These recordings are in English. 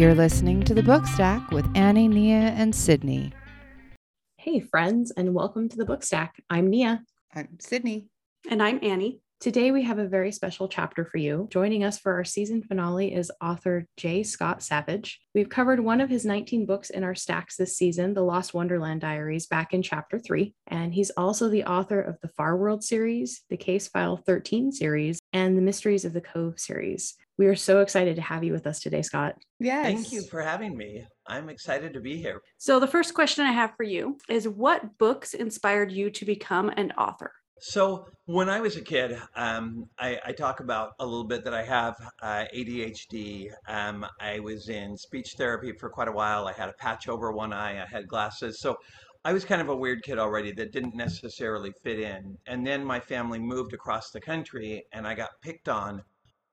You're listening to the Book Stack with Annie, Nia, and Sydney. Hey, friends, and welcome to the Book Stack. I'm Nia. I'm Sydney. And I'm Annie. Today, we have a very special chapter for you. Joining us for our season finale is author J. Scott Savage. We've covered one of his 19 books in our stacks this season, The Lost Wonderland Diaries, back in chapter three. And he's also the author of the Farworld series, the Case File 13 series, and the Mysteries of the Cove series. We are so excited to have you with us today, Scott. Yes. Thank you for having me. I'm excited to be here. So, the first question I have for you is what books inspired you to become an author? So, when I was a kid, um, I, I, talk about a little bit that I have uh, ADHD. Um, I was in speech therapy for quite a while. I had a patch over one eye, I had glasses. So, I was kind of a weird kid already that didn't necessarily fit in. And then my family moved across the country and I got picked on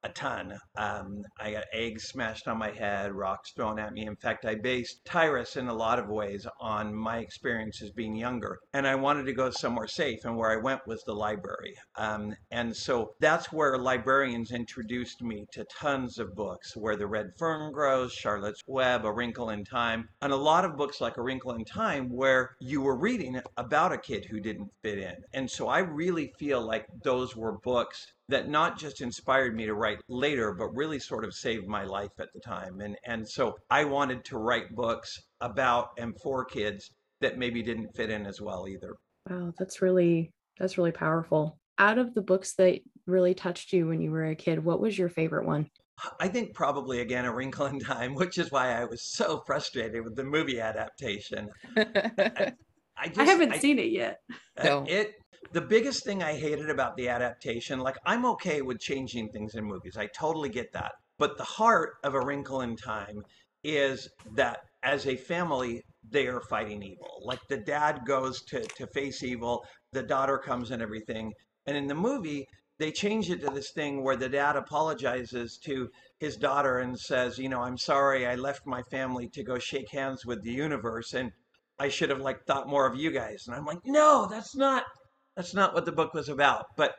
a ton. Um, I got eggs smashed on my head, rocks thrown at me. In fact, I based Tyrus in a lot of ways on my experiences being younger. And I wanted to go somewhere safe, and where I went was the library. Um, and so that's where librarians introduced me to tons of books Where the Red Fern Grows, Charlotte's Web, A Wrinkle in Time, and a lot of books like A Wrinkle in Time where you were reading about a kid who didn't fit in. And so I really feel like those were books that not just inspired me to write later, but really sort of saved my life at the time. And and so I wanted to write books about and for kids that maybe didn't fit in as well either. Wow, that's really that's really powerful. Out of the books that really touched you when you were a kid, what was your favorite one? I think probably again A Wrinkle in Time, which is why I was so frustrated with the movie adaptation. I, I, just, I haven't I, seen it yet. Uh, no. It the biggest thing I hated about the adaptation, like I'm okay with changing things in movies. I totally get that. But the heart of A Wrinkle in Time is that as a family, they are fighting evil. Like the dad goes to, to face evil, the daughter comes and everything. And in the movie, they change it to this thing where the dad apologizes to his daughter and says, you know, I'm sorry I left my family to go shake hands with the universe and I should have like thought more of you guys. And I'm like, no, that's not that's not what the book was about. But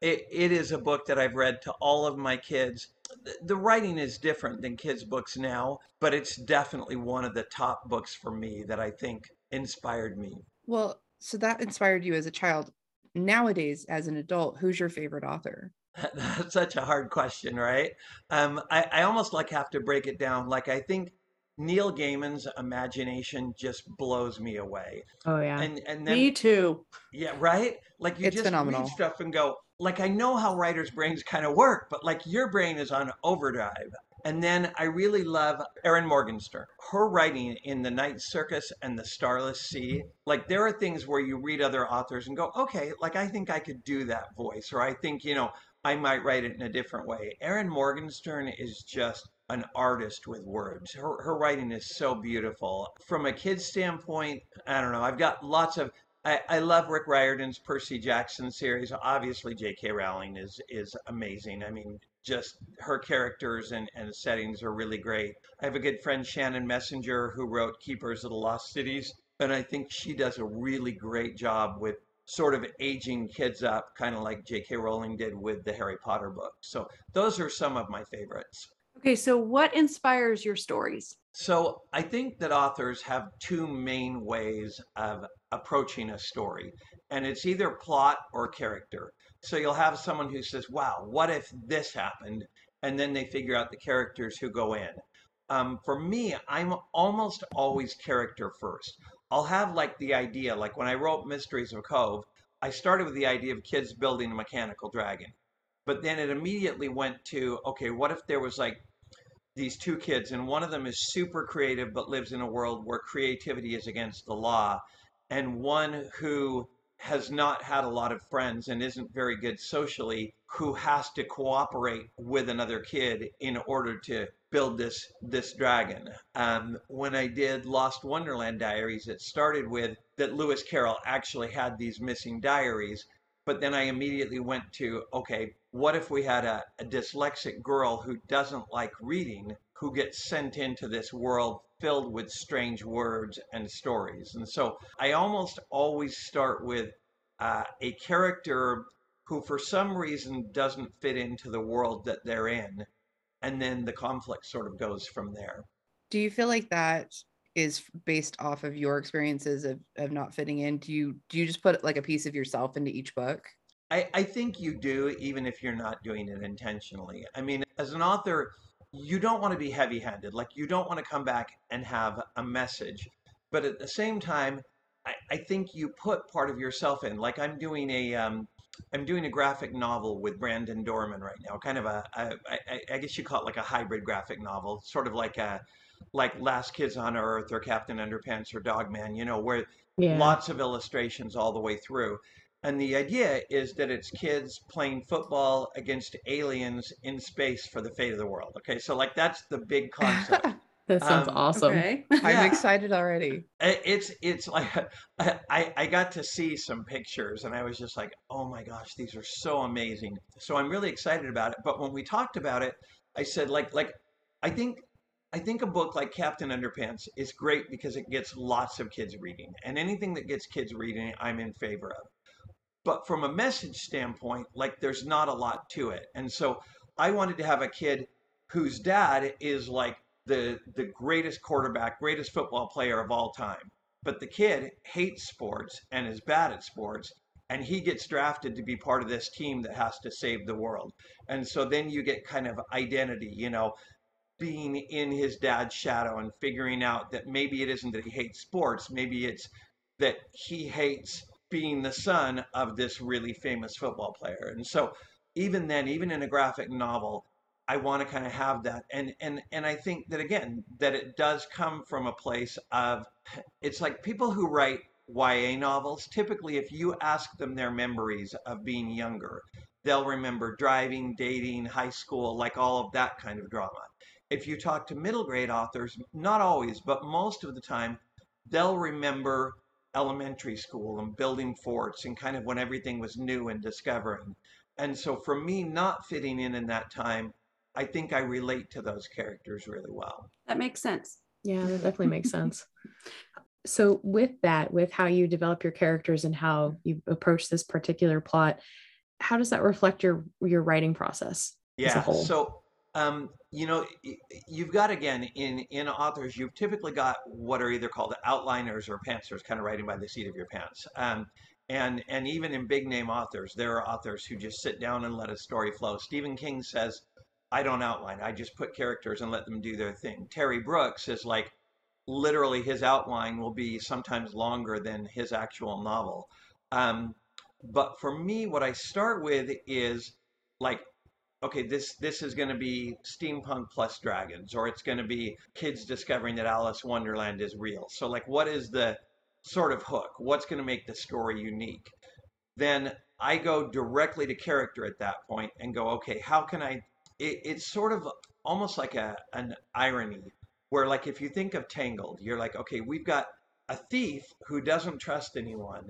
it, it is a book that I've read to all of my kids. The, the writing is different than kids' books now, but it's definitely one of the top books for me that I think inspired me. Well, so that inspired you as a child. Nowadays, as an adult, who's your favorite author? That's such a hard question, right? Um, I, I almost like have to break it down. Like I think Neil Gaiman's imagination just blows me away. Oh yeah. And and then, me too. Yeah, right? Like you it's just phenomenal. read stuff and go, like I know how writers' brains kind of work, but like your brain is on overdrive. And then I really love Erin Morgenstern. Her writing in The Night Circus and The Starless Sea, like there are things where you read other authors and go, okay, like I think I could do that voice, or I think, you know, I might write it in a different way. Erin Morgenstern is just an artist with words. Her, her writing is so beautiful. From a kid's standpoint, I don't know. I've got lots of. I, I love Rick Riordan's Percy Jackson series. Obviously, J.K. Rowling is is amazing. I mean, just her characters and, and settings are really great. I have a good friend, Shannon Messenger, who wrote Keepers of the Lost Cities. And I think she does a really great job with sort of aging kids up, kind of like J.K. Rowling did with the Harry Potter books. So those are some of my favorites. Okay, so what inspires your stories? So I think that authors have two main ways of approaching a story, and it's either plot or character. So you'll have someone who says, Wow, what if this happened? And then they figure out the characters who go in. Um, for me, I'm almost always character first. I'll have like the idea, like when I wrote Mysteries of Cove, I started with the idea of kids building a mechanical dragon. But then it immediately went to, okay, what if there was like these two kids, and one of them is super creative but lives in a world where creativity is against the law, and one who has not had a lot of friends and isn't very good socially, who has to cooperate with another kid in order to build this this dragon. Um, when I did Lost Wonderland Diaries, it started with that Lewis Carroll actually had these missing diaries, but then I immediately went to okay, what if we had a, a dyslexic girl who doesn't like reading who gets sent into this world filled with strange words and stories. And so I almost always start with uh, a character who, for some reason, doesn't fit into the world that they're in. And then the conflict sort of goes from there. Do you feel like that is based off of your experiences of, of not fitting in? Do you do you just put like a piece of yourself into each book? I, I think you do, even if you're not doing it intentionally. I mean, as an author, you don't want to be heavy handed. Like, you don't want to come back and have a message. But at the same time, I, I think you put part of yourself in. Like, I'm doing a. Um, I'm doing a graphic novel with Brandon Dorman right now, kind of a, a I, I guess you call it like a hybrid graphic novel, sort of like a, like Last Kids on Earth or Captain Underpants or Dogman, you know, where Yeah. lots of illustrations all the way through. And the idea is that it's kids playing football against aliens in space for the fate of the world. Okay, so like that's the big concept. That sounds Um, awesome. Okay. I'm excited already. It's it's like I I got to see some pictures and I was just like, oh my gosh, these are so amazing. So I'm really excited about it. But when we talked about it, I said like like I think I think a book like Captain Underpants is great because it gets lots of kids reading, and anything that gets kids reading, I'm in favor of. But from a message standpoint, like there's not a lot to it, and so I wanted to have a kid whose dad is like the the greatest quarterback, greatest football player of all time. But the kid hates sports and is bad at sports, and he gets drafted to be part of this team that has to save the world. And so then you get kind of identity, you know, being in his dad's shadow and figuring out that maybe it isn't that he hates sports, maybe it's that he hates being the son of this really famous football player. And so even then, even in a graphic novel, I want to kind of have that. And and and I think that again, that it does come from a place of it's like people who write YA novels, typically if you ask them their memories of being younger, they'll remember driving, dating, high school, like all of that kind of drama. If you talk to middle grade authors, not always, but most of the time, they'll remember elementary school and building forts and kind of when everything was new and discovering. And so for me, not fitting in in that time, I think I relate to those characters really well. That makes sense. Yeah, that definitely makes sense. So, with that, with how you develop your characters and how you approach this particular plot, how does that reflect your your writing process as a Yeah. whole? So, um, you know, you've got again in in authors, you've typically got what are either called outliners or pantsers, kind of writing by the seat of your pants. Um, and and even in big name authors, there are authors who just sit down and let a story flow. Stephen King says, "I don't outline. I just put characters and let them do their thing." Terry Brooks is like, literally, his outline will be sometimes longer than his actual novel. Um, but for me, what I start with is like okay, this this is going to be steampunk plus dragons, or it's going to be kids discovering that Alice Wonderland is real. So, like, what is the sort of hook? What's going to make the story unique? Then I go directly to character at that point and go, okay, how can I? It, it's sort of almost like a an irony, where like if you think of Tangled, you're like, okay, we've got a thief who doesn't trust anyone,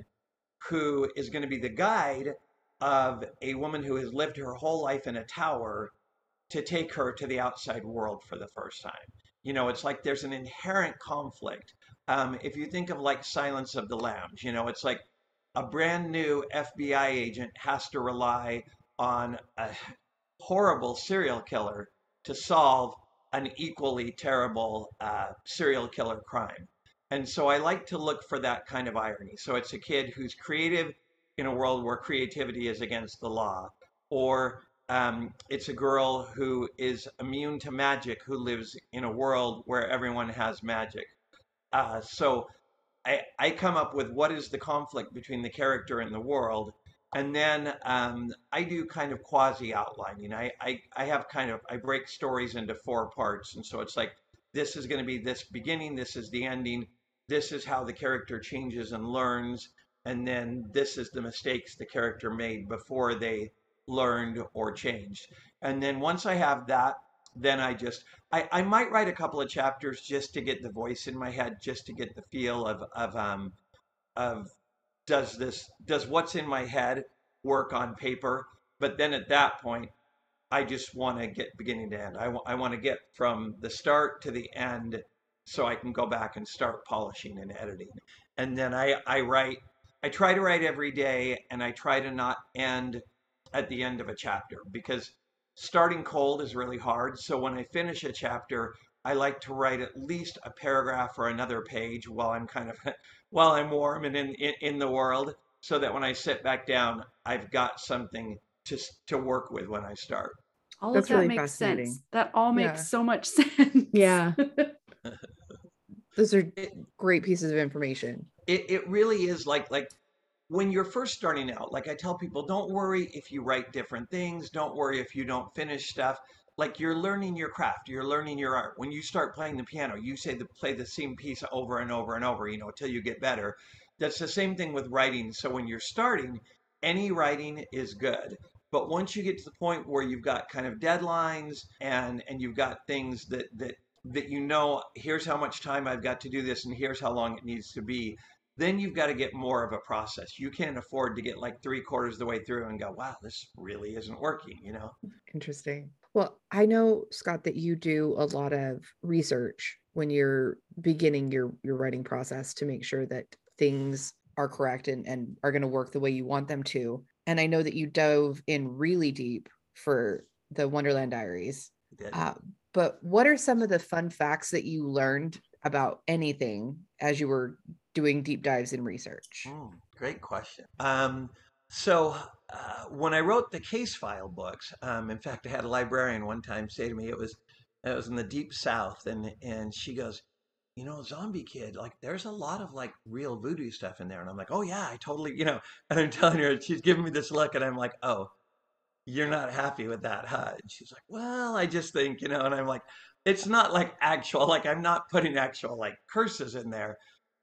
who is going to be the guide of a woman who has lived her whole life in a tower to take her to the outside world for the first time. You know, it's like there's an inherent conflict. Um, if you think of like Silence of the Lambs, you know, it's like a brand new FBI agent has to rely on a horrible serial killer to solve an equally terrible uh, serial killer crime. And so I like to look for that kind of irony. So it's a kid who's creative in a world where creativity is against the law, or um, it's a girl who is immune to magic who lives in a world where everyone has magic. Uh, so I, I come up with what is the conflict between the character and the world, and then um, I do kind of quasi outlining. I, I I have kind of I break stories into four parts, and so it's like this is going to be this beginning, this is the ending, this is how the character changes and learns, and then this is the mistakes the character made before they learned or changed. And then once I have that, then I just I, I might write a couple of chapters just to get the voice in my head, just to get the feel of of um of does this does what's in my head work on paper? But then at that point, I just want to get beginning to end. I, wa- I want to get from the start to the end so I can go back and start polishing and editing. And then I, I write, I try to write every day and I try to not end at the end of a chapter because starting cold is really hard. So when I finish a chapter, I like to write at least a paragraph or another page while I'm kind of while I'm warm and in, in, in the world, so that when I sit back down, I've got something to to work with when I start. All That's of that really makes sense. That all makes Yeah. so much sense. Yeah. Those are great pieces of information. It, it really is like like when you're first starting out like i tell people don't worry if you write different things. Don't worry if you don't finish stuff. Like you're learning your craft. You're learning your art. When you start playing the piano you say the play the same piece over and over and over you know until you get better. That's the same thing with writing. So when you're starting any writing is good. But once you get to the point where you've got kind of deadlines and and you've got things that that that you know here's how much time i've got to do this and here's how long it needs to be then you've got to get more of a process. You can't afford to get like three quarters of the way through and go, wow, this really isn't working, you know? Interesting. Well, I know, Scott, that you do a lot of research when you're beginning your your writing process to make sure that things are correct and, and are going to work the way you want them to. And I know that you dove in really deep for the Wonderland Diaries. Uh, but what are some of the fun facts that you learned about anything as you were doing deep dives in research? Mm, great question. Um, so uh, when I wrote the case file books, um, in fact, I had a librarian one time say to me, it was it was in the deep south, and and she goes, you know, Zombie Kid, like there's a lot of like real voodoo stuff in there, and I'm like, oh yeah, I totally, you know, and I'm telling her, she's giving me this look, and I'm like, oh, you're not happy with that, huh? And she's like, well, I just think, you know, and I'm like, it's not like actual, like I'm not putting actual like curses in there,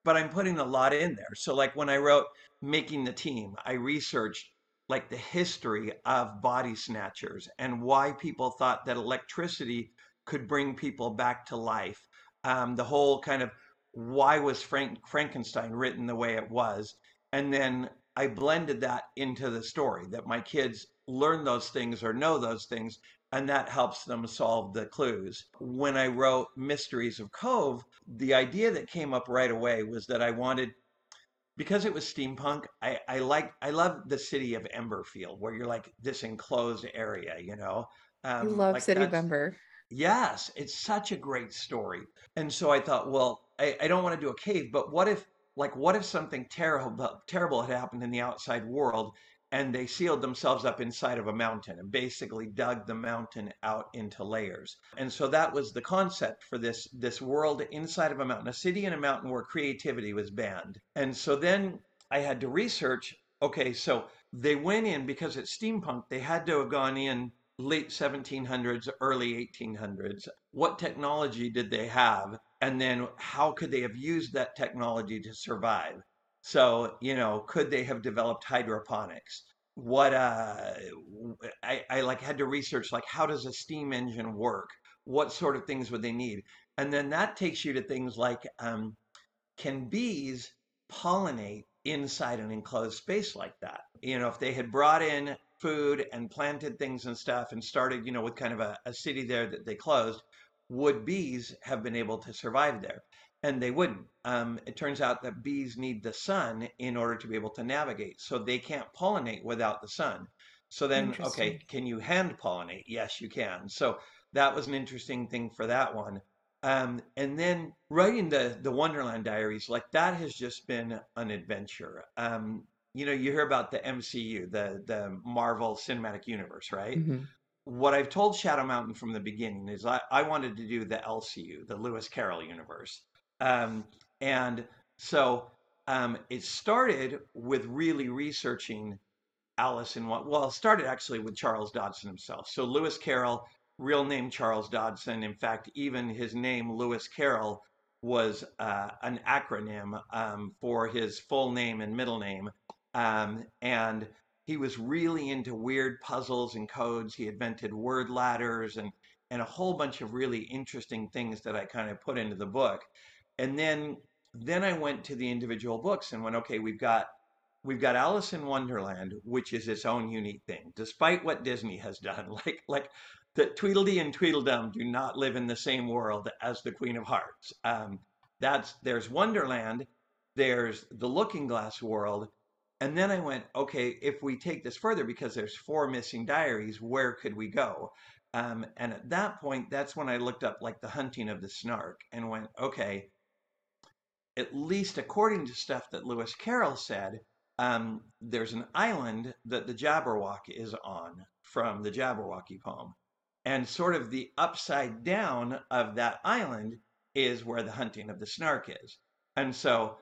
but I'm putting a lot in there. So like when I wrote Making the Team, I researched like the history of body snatchers and why people thought that electricity could bring people back to life. Um, the whole kind of why was Frank Frankenstein written the way it was, and then I blended that into the story that my kids learn those things or know those things, and that helps them solve the clues. When I wrote Mysteries of Cove, the idea that came up right away was that I wanted because it was steampunk, I, I like I love the city of Emberfield, where you're like this enclosed area, you know. Um, love like City of Ember. Yes, it's such a great story. And so I thought, well, I, I don't want to do a cave, but what if, like, what if something terrible, terrible had happened in the outside world and they sealed themselves up inside of a mountain and basically dug the mountain out into layers. And so that was the concept for this this world inside of a mountain, a city in a mountain where creativity was banned. And so then I had to research, okay, so they went in because it's steampunk, they had to have gone in late 1700s, early 1800s. What technology did they have? And then how could they have used that technology to survive? So, you know, could they have developed hydroponics? What uh I, I like had to research like how does a steam engine work? What sort of things would they need? And then that takes you to things like um, can bees pollinate inside an enclosed space like that? You know, if they had brought in food and planted things and stuff and started, you know, with kind of a, a city there that they closed, would bees have been able to survive there? And they wouldn't. Um, it turns out that bees need the sun in order to be able to navigate. So they can't pollinate without the sun. So then, okay, can you hand pollinate? Yes, you can. So that was an interesting thing for that one. Um, and then writing the the Wonderland Diaries, like that has just been an adventure. Um, you know, you hear about the MCU, the the Marvel Cinematic Universe, right? Mhm. What I've told Shadow Mountain from the beginning is I, I wanted to do the LCU, the Lewis Carroll universe. Um, and so um, it started with really researching Alice in what well, it started actually with Charles Dodgson himself. So Lewis Carroll, real name Charles Dodgson. In fact, even his name Lewis Carroll was uh, an acronym um, for his full name and middle name. Um, and he was really into weird puzzles and codes. He invented word ladders and and a whole bunch of really interesting things that I kind of put into the book. And then then I went to the individual books and went, okay, we've got we've got Alice in Wonderland, which is its own unique thing, despite what Disney has done. Like like the Tweedledee and Tweedledum do not live in the same world as the Queen of Hearts. Um, that's there's Wonderland, there's the Looking Glass world, And then I went, okay, if we take this further, because there's four missing diaries, where could we go? Um, and at that point, that's when I looked up like the hunting of the snark and went, okay, at least according to stuff that Lewis Carroll said, um, there's an island that the Jabberwock is on from the Jabberwocky poem. And sort of the upside down of that island is where the hunting of the snark is. And so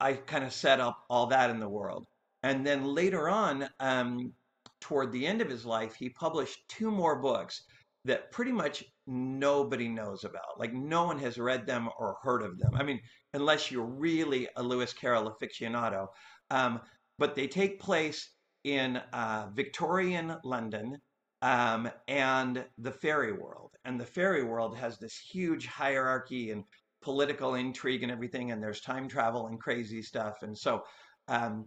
I kind of set up all that in the world. And then later on, um, toward the end of his life, he published two more books that pretty much nobody knows about. Like no one has read them or heard of them. I mean, unless you're really a Lewis Carroll aficionado. Um, but they take place in uh, Victorian London um, and the fairy world. And the fairy world has this huge hierarchy and political intrigue and everything, and there's time travel and crazy stuff. And so um,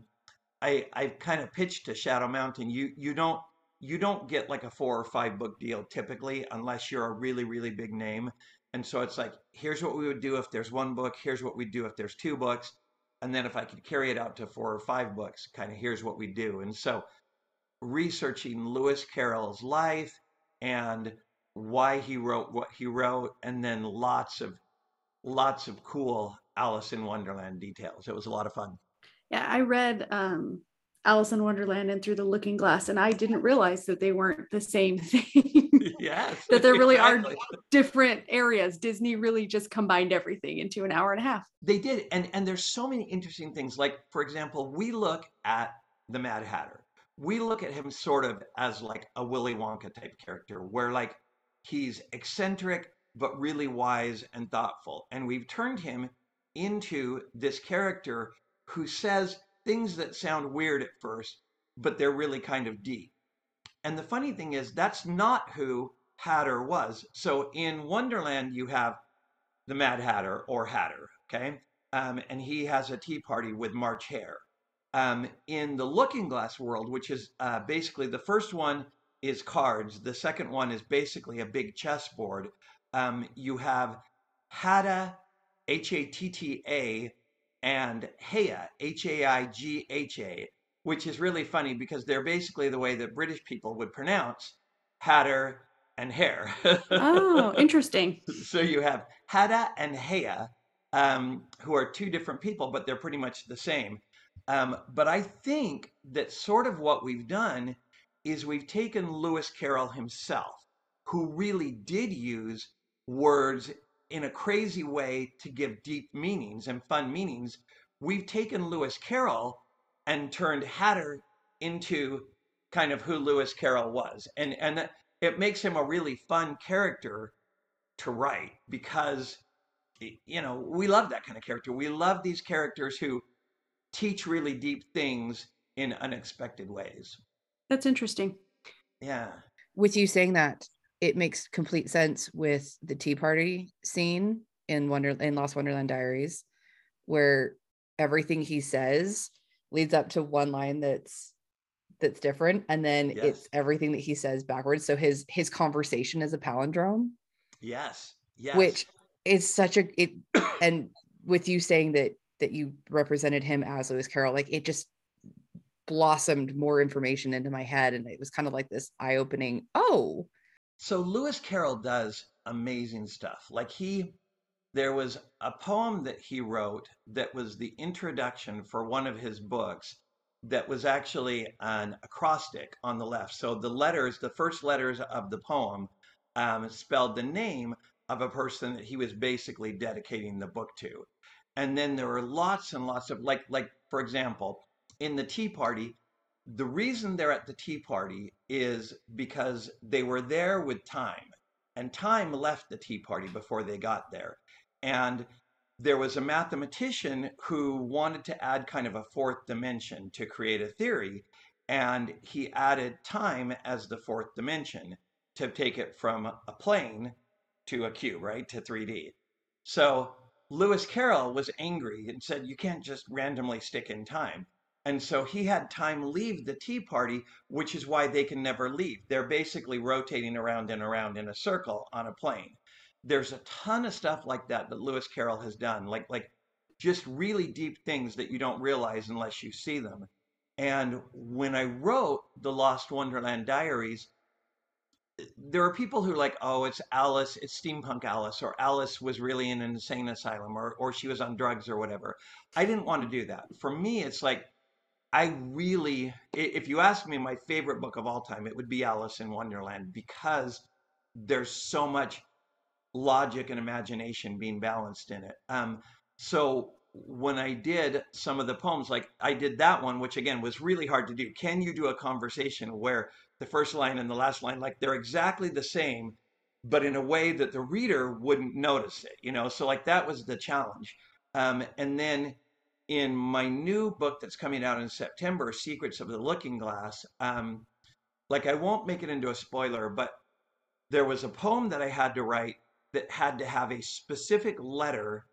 I I kind of pitched to Shadow Mountain. You you don't you don't get like a four or five book deal typically unless you're a really really big name. And so it's like here's what we would do if there's one book. Here's what we do if there's two books. And then if I could carry it out to four or five books, kind of here's what we do. And so researching Lewis Carroll's life and why he wrote what he wrote, and then lots of lots of cool Alice in Wonderland details. It was a lot of fun. Yeah, I read um, Alice in Wonderland and Through the Looking Glass, and I didn't realize that they weren't the same thing. yes, that there really exactly. are different areas. Disney really just combined everything into an hour and a half. They did, and and there's so many interesting things. Like for example, we look at the Mad Hatter. We look at him sort of as like a Willy Wonka type character, where like he's eccentric but really wise and thoughtful. And we've turned him into this character who says things that sound weird at first, but they're really kind of deep. And the funny thing is, that's not who Hatter was. So in Wonderland, you have the Mad Hatter or Hatter, okay? Um, and he has a tea party with March Hare. Um, in the Looking Glass world, which is uh, basically the first one is cards, the second one is basically a big chessboard um, you have Hatta, H A T T A, and Haigha, H A I G H A, which is really funny because they're basically the way that British people would pronounce Hatter and Hare. oh, interesting. so you have Hatta and Haigha, um, who are two different people, but they're pretty much the same. Um, but I think that sort of what we've done is we've taken Lewis Carroll himself, who really did use words in a crazy way to give deep meanings and fun meanings. We've taken Lewis Carroll and turned Hatter into kind of who Lewis Carroll was. And and it makes him a really fun character to write because you know, we love that kind of character. We love these characters who teach really deep things in unexpected ways. That's interesting. Yeah. With you saying that, it makes complete sense with the tea party scene in Wonder in Lost Wonderland Diaries, where everything he says leads up to one line that's that's different, and then yes. it's everything that he says backwards. So his his conversation is a palindrome. Yes. Yes. Which is such a it and with you saying that that you represented him as Lewis Carroll, like it just blossomed more information into my head and it was kind of like this eye-opening oh so Lewis Carroll does amazing stuff. Like he, there was a poem that he wrote that was the introduction for one of his books that was actually an acrostic on the left. So the letters, the first letters of the poem, um, spelled the name of a person that he was basically dedicating the book to. And then there were lots and lots of like, like for example, in the Tea Party, the reason they're at the tea party is because they were there with time and time left the tea party before they got there and there was a mathematician who wanted to add kind of a fourth dimension to create a theory and he added time as the fourth dimension to take it from a plane to a cube right to 3d so lewis carroll was angry and said you can't just randomly stick in time and so he had time leave the Tea Party, which is why they can never leave. They're basically rotating around and around in a circle on a plane. There's a ton of stuff like that that Lewis Carroll has done, like like just really deep things that you don't realize unless you see them. And when I wrote the Lost Wonderland Diaries, there are people who are like, oh, it's Alice, it's steampunk Alice, or Alice was really in an insane asylum, or or she was on drugs or whatever. I didn't want to do that. For me, it's like I really, if you ask me my favorite book of all time, it would be Alice in Wonderland because there's so much logic and imagination being balanced in it. Um, so when I did some of the poems, like I did that one, which again was really hard to do. Can you do a conversation where the first line and the last line, like they're exactly the same, but in a way that the reader wouldn't notice it, you know? So like that was the challenge. Um, and then in my new book that's coming out in September, Secrets of the Looking Glass, um, like I won't make it into a spoiler, but there was a poem that I had to write that had to have a specific letter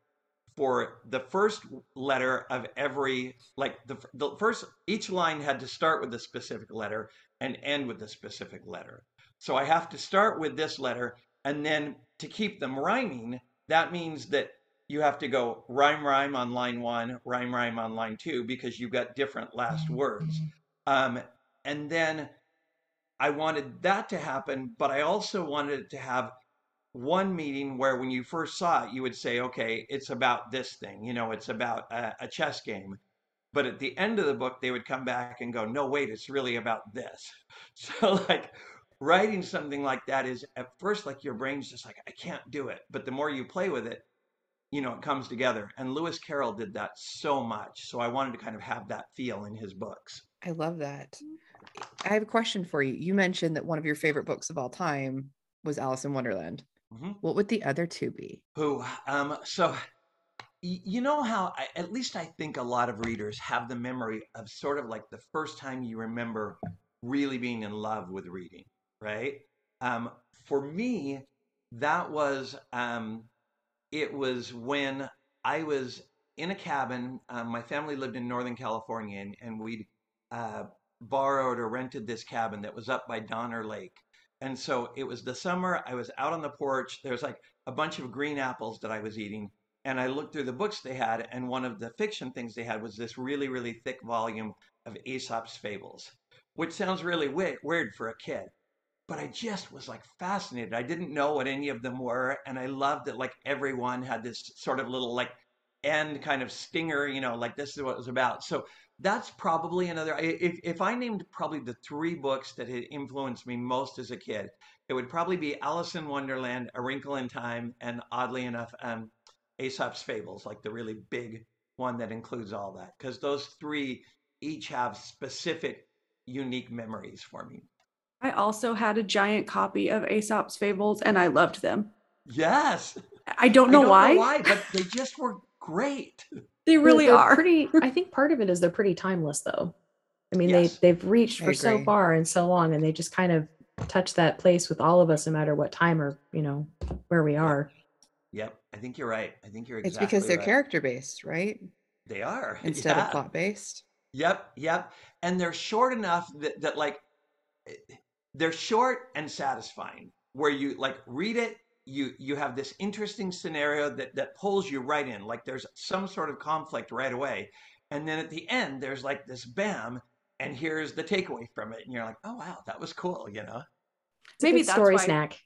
for the first letter of every like the, the first each line had to start with a specific letter and end with a specific letter. So i have to start with this letter and then to keep them rhyming that means that you have to go rhyme rhyme on line one rhyme rhyme on line two because you've got different last words. Um, and then i wanted that to happen but i also wanted it to have one meeting where when you first saw it, you would say, okay, it's about this thing, you know, it's about a, a, chess game. But at the end of the book, they would come back and go, no, wait, it's really about this. So, like, writing something like that is at first like your brain's just like, I can't do it. But the more you play with it, you know, it comes together. And Lewis Carroll did that so much. So I wanted to kind of have that feel in his books. I love that. I have a question for you. You mentioned that one of your favorite books of all time was Alice in Wonderland. Mm-hmm. What would the other two be? Who? Um, so you know how I, at least I think a lot of readers have the memory of sort of like the first time you remember really being in love with reading, right? Um, for me, that was um, it was when I was in a cabin. Um, my family lived in Northern California, and, and we'd uh, borrowed or rented this cabin that was up by Donner Lake. And so it was the summer. I was out on the porch. There's like a bunch of green apples that I was eating. And I looked through the books they had, and one of the fiction things they had was this really, really thick volume of Aesop's Fables, which sounds really weird for a kid. But I just was like fascinated. I didn't know what any of them were. And I loved that like everyone had this sort of little like end kind of stinger, you know, like this is what it was about. So that's probably another if, if i named probably the three books that had influenced me most as a kid it would probably be alice in wonderland a wrinkle in time and oddly enough um, aesop's fables like the really big one that includes all that because those three each have specific unique memories for me. I also had a giant copy of aesop's fables and i loved them. Yes! I don't know, I don't why. know why but they just were great they really they're are pretty. I think part of it is they're pretty timeless, though. I mean, yes. they they've reached for so far and so long, and they just kind of touch that place with all of us, no matter what time or you know where we are. Yep, I think you're right. I think you're. Exactly it's because they're right. character based, right? They are instead yeah. of plot based. Yep, yep, and they're short enough that that like eh, they're short and satisfying. Where you like read it you you have this interesting scenario that that pulls you right in like there's some sort of conflict right away. And then at the end there's like this bam and here's the takeaway from it. And you're like oh wow that was cool you know? It's maybe that's story why snack.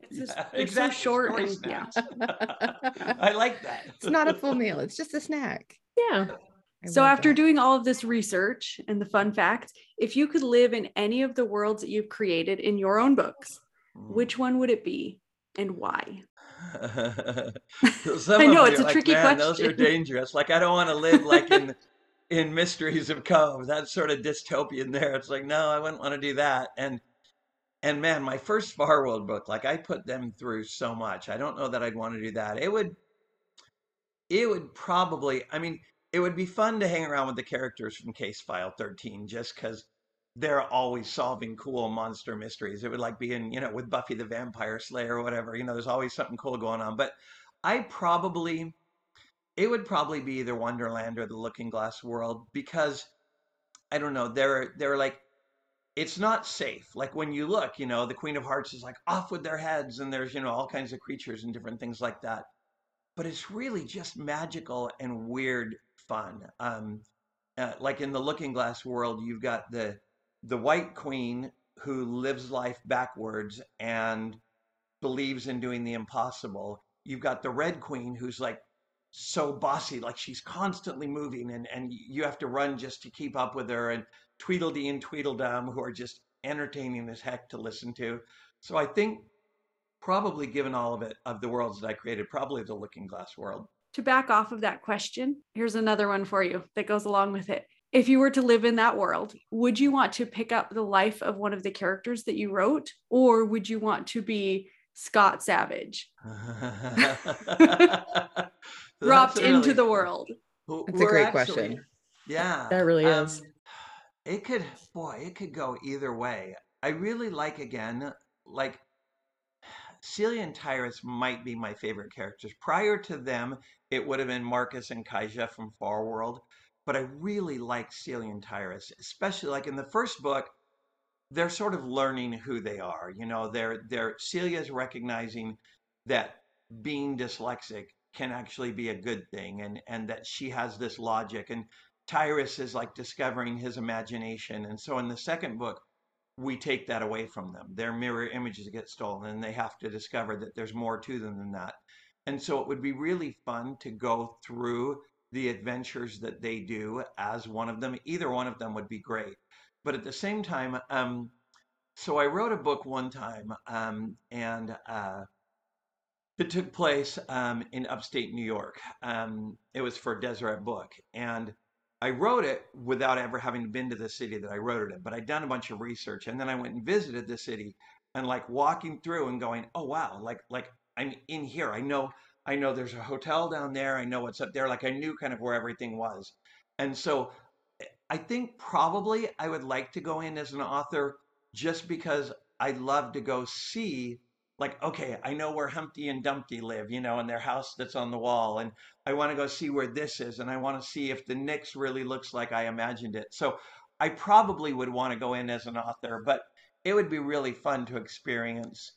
It's, just, yeah, it's exactly. so short and yeah. I like that. It's not a full meal it's just a snack. Yeah. So after that. doing all of this research and the fun fact if you could live in any of the worlds that you've created in your own books mm. which one would it be and why? I know it's a like, tricky question. Those are dangerous. Like I don't want to live like in in Mysteries of Cove. That sort of dystopian there. It's like no, I wouldn't want to do that. And and man, my first Farworld book, like I put them through so much. I don't know that I'd want to do that. It would it would probably. I mean, it would be fun to hang around with the characters from Case File 13 just because they're always solving cool monster mysteries. It would like be in, you know, with Buffy the Vampire Slayer or whatever, you know, there's always something cool going on. But I probably, it would probably be either Wonderland or the Looking Glass world because I don't know, they're, they're like, it's not safe. Like when you look, you know, the Queen of Hearts is like off with their heads and there's, you know, all kinds of creatures and different things like that. But it's really just magical and weird fun. Um, uh, like in the Looking Glass world, you've got the the White Queen who lives life backwards and believes in doing the impossible. You've got the Red Queen who's like so bossy, like she's constantly moving, and and you have to run just to keep up with her. And Tweedledee and Tweedledum who are just entertaining as heck to listen to. So I think probably given all of it of the worlds that I created, probably the Looking Glass world. To back off of that question, here's another one for you that goes along with it. If you were to live in that world, would you want to pick up the life of one of the characters that you wrote, or would you want to be Scott Savage dropped really, into the world? That's a great actually, question. Yeah, that really um, is. It could, boy, it could go either way. I really like again, like Celia and Tyrus might be my favorite characters. Prior to them, it would have been Marcus and Kyja from Farworld. But I really like Celia and Tyrus, especially like in the first book, they're sort of learning who they are. You know, they're they're Celia's recognizing that being dyslexic can actually be a good thing and and that she has this logic and Tyrus is like discovering his imagination. And so in the second book, we take that away from them. Their mirror images get stolen and they have to discover that there's more to them than that. And so it would be really fun to go through the adventures that they do as one of them. Either one of them would be great. But at the same time, um, so I wrote a book one time um, and uh, it took place um, in upstate New York. Um, it was for Deseret Book. And I wrote it without ever having been to the city that I wrote it in, but I'd done a bunch of research and then I went and visited the city and like walking through and going, "Oh wow, like like I'm in here. I know I know there's a hotel down there. I know what's up there. Like I knew kind of where everything was." And so eh, I think probably I would like to go in as an author just because I love to go see like okay i know where humpty and dumpty live you know in their house that's on the wall and i want to go see where this is and i want to see if the Nix really looks like i imagined it so i probably would want to go in as an author but it would be really fun to experience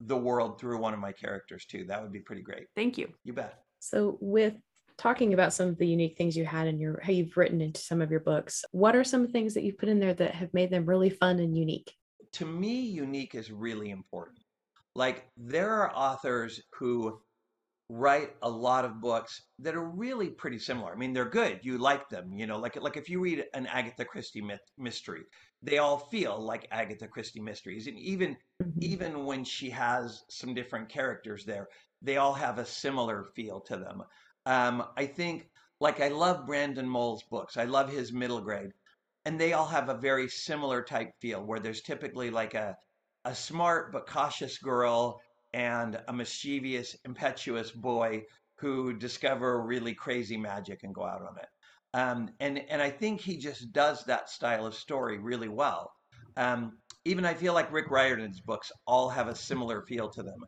the world through one of my characters too. That would be pretty great. Thank you. You bet. So with talking about some of the unique things you had in your how you've written into some of your books what are some things that you've put in there that have made them really fun and unique? To me unique is really important. Like there are authors who write a lot of books that are really pretty similar. I mean, they're good. You like them, you know, like like if you read an Agatha Christie myth, mystery, they all feel like Agatha Christie mysteries. And even mm-hmm. even when she has some different characters there, they all have a similar feel to them. Um, I think like I love Brandon Mull's books. I love his middle grade. And they all have a very similar type feel where there's typically like a a smart but cautious girl and a mischievous, impetuous boy who discover really crazy magic and go out on it. Um, and and I think he just does that style of story really well. Um, even I feel like Rick Riordan's books all have a similar feel to them.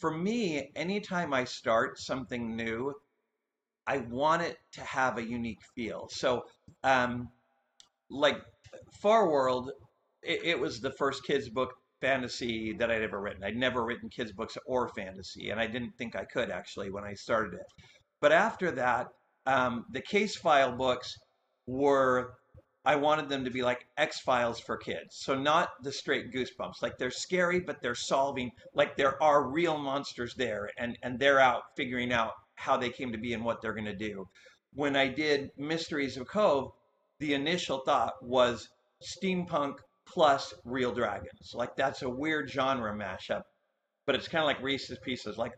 For me, anytime I start something new, I want it to have a unique feel. So, um, like Farworld, it, it was the first kids book fantasy that I'd ever written. I'd never written kids' books or fantasy, and I didn't think I could actually when I started it. But after that, um, the case file books were I wanted them to be like X Files for kids. So not the straight goosebumps. Like they're scary, but they're solving. Like there are real monsters there, and and they're out figuring out how they came to be and what they're going to do. When I did Mysteries of Cove, the initial thought was steampunk plus real dragons. Like that's a weird genre mashup, but it's kind of like Reese's Pieces. Like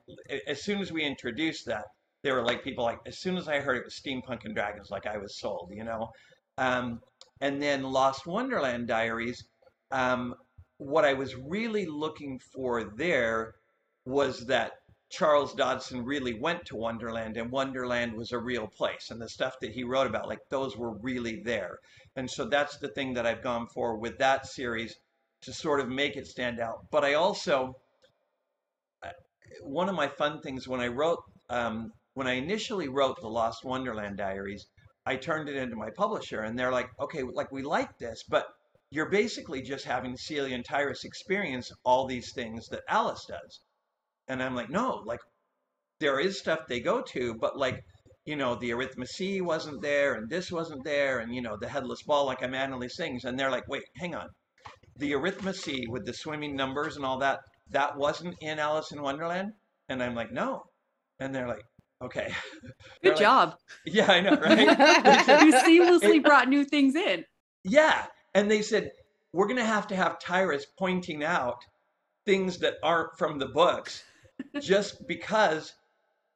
as soon as we introduced that, they were like people like as soon as I heard it was steampunk and dragons, like I was sold, you know. Um, and then Lost Wonderland Diaries. Um, what I was really looking for there was that Charles Dodgson really went to Wonderland and Wonderland was a real place and the stuff that he wrote about like those were really there. And so that's the thing that I've gone for with that series to sort of make it stand out. But I also uh, one of my fun things when I wrote um, when I initially wrote the Lost Wonderland Diaries, I turned it into my publisher and they're like, "Okay, like we like this, but you're basically just having Celia and Tyrus experience all these things that Alice does." And I'm like, no, like there is stuff they go to, but like you know, the arithmetic wasn't there and this wasn't there and, you know, the headless ball like I'm Annalise sings. And they're like, wait, hang on. The arithmetic with the swimming numbers and all that, that wasn't in Alice in Wonderland? And I'm like, no. And they're like, okay. Good job. yeah, I know, right? you seamlessly brought new things in. Yeah. And they said, we're going to have to have Tyrus pointing out things that aren't from the books just because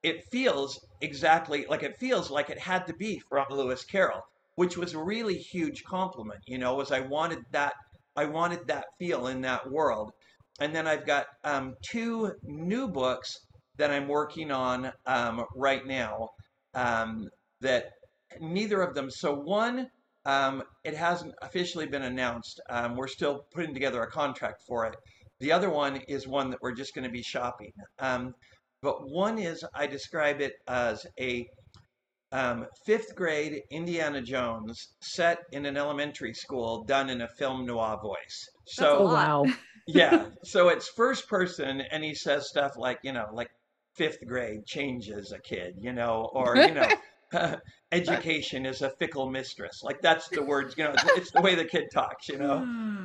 it feels exactly like it feels like it had to be from Lewis Carroll, which was a really huge compliment, you know, as I wanted that I wanted that feel in that world. And then I've got um, two new books that I'm working on um, right now um, that neither of them. So one, um, it hasn't officially been announced. Um, we're still putting together a contract for it. The other one is one that we're just going to be shopping. Um, but one is I describe it as a um, fifth grade Indiana Jones set in an elementary school done in a film noir voice. So Oh, wow. yeah, so it's first person, and he says stuff like you know like fifth grade changes a kid, you know, or you know. education is a fickle mistress like that's the words you know it's, it's the way the kid talks you know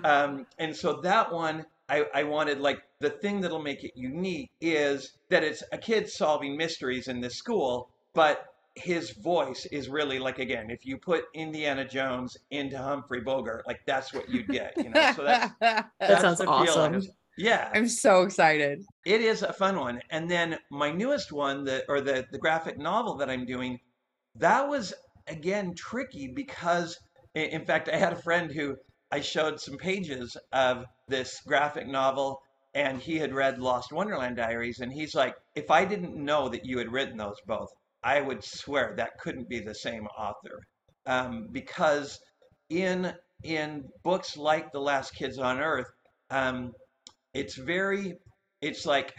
um, and so that one I, I wanted like the thing that'll make it unique is that it's a kid solving mysteries in this school, but his voice is really like again, if you put Indiana Jones into Humphrey Bogart, like that's what you'd get, you know. So that's That that's sounds the feel of awesome. Yeah, I'm so excited. it is a fun one. And then my newest one, the or the the graphic novel that I'm doing, that was again tricky because in fact I had a friend who I showed some pages of this graphic novel and he had read Lost Wonderland Diaries and he's like, if I didn't know that you had written those both, I would swear that couldn't be the same author. Um, because in in books like The Last Kids on Earth, um, it's very it's like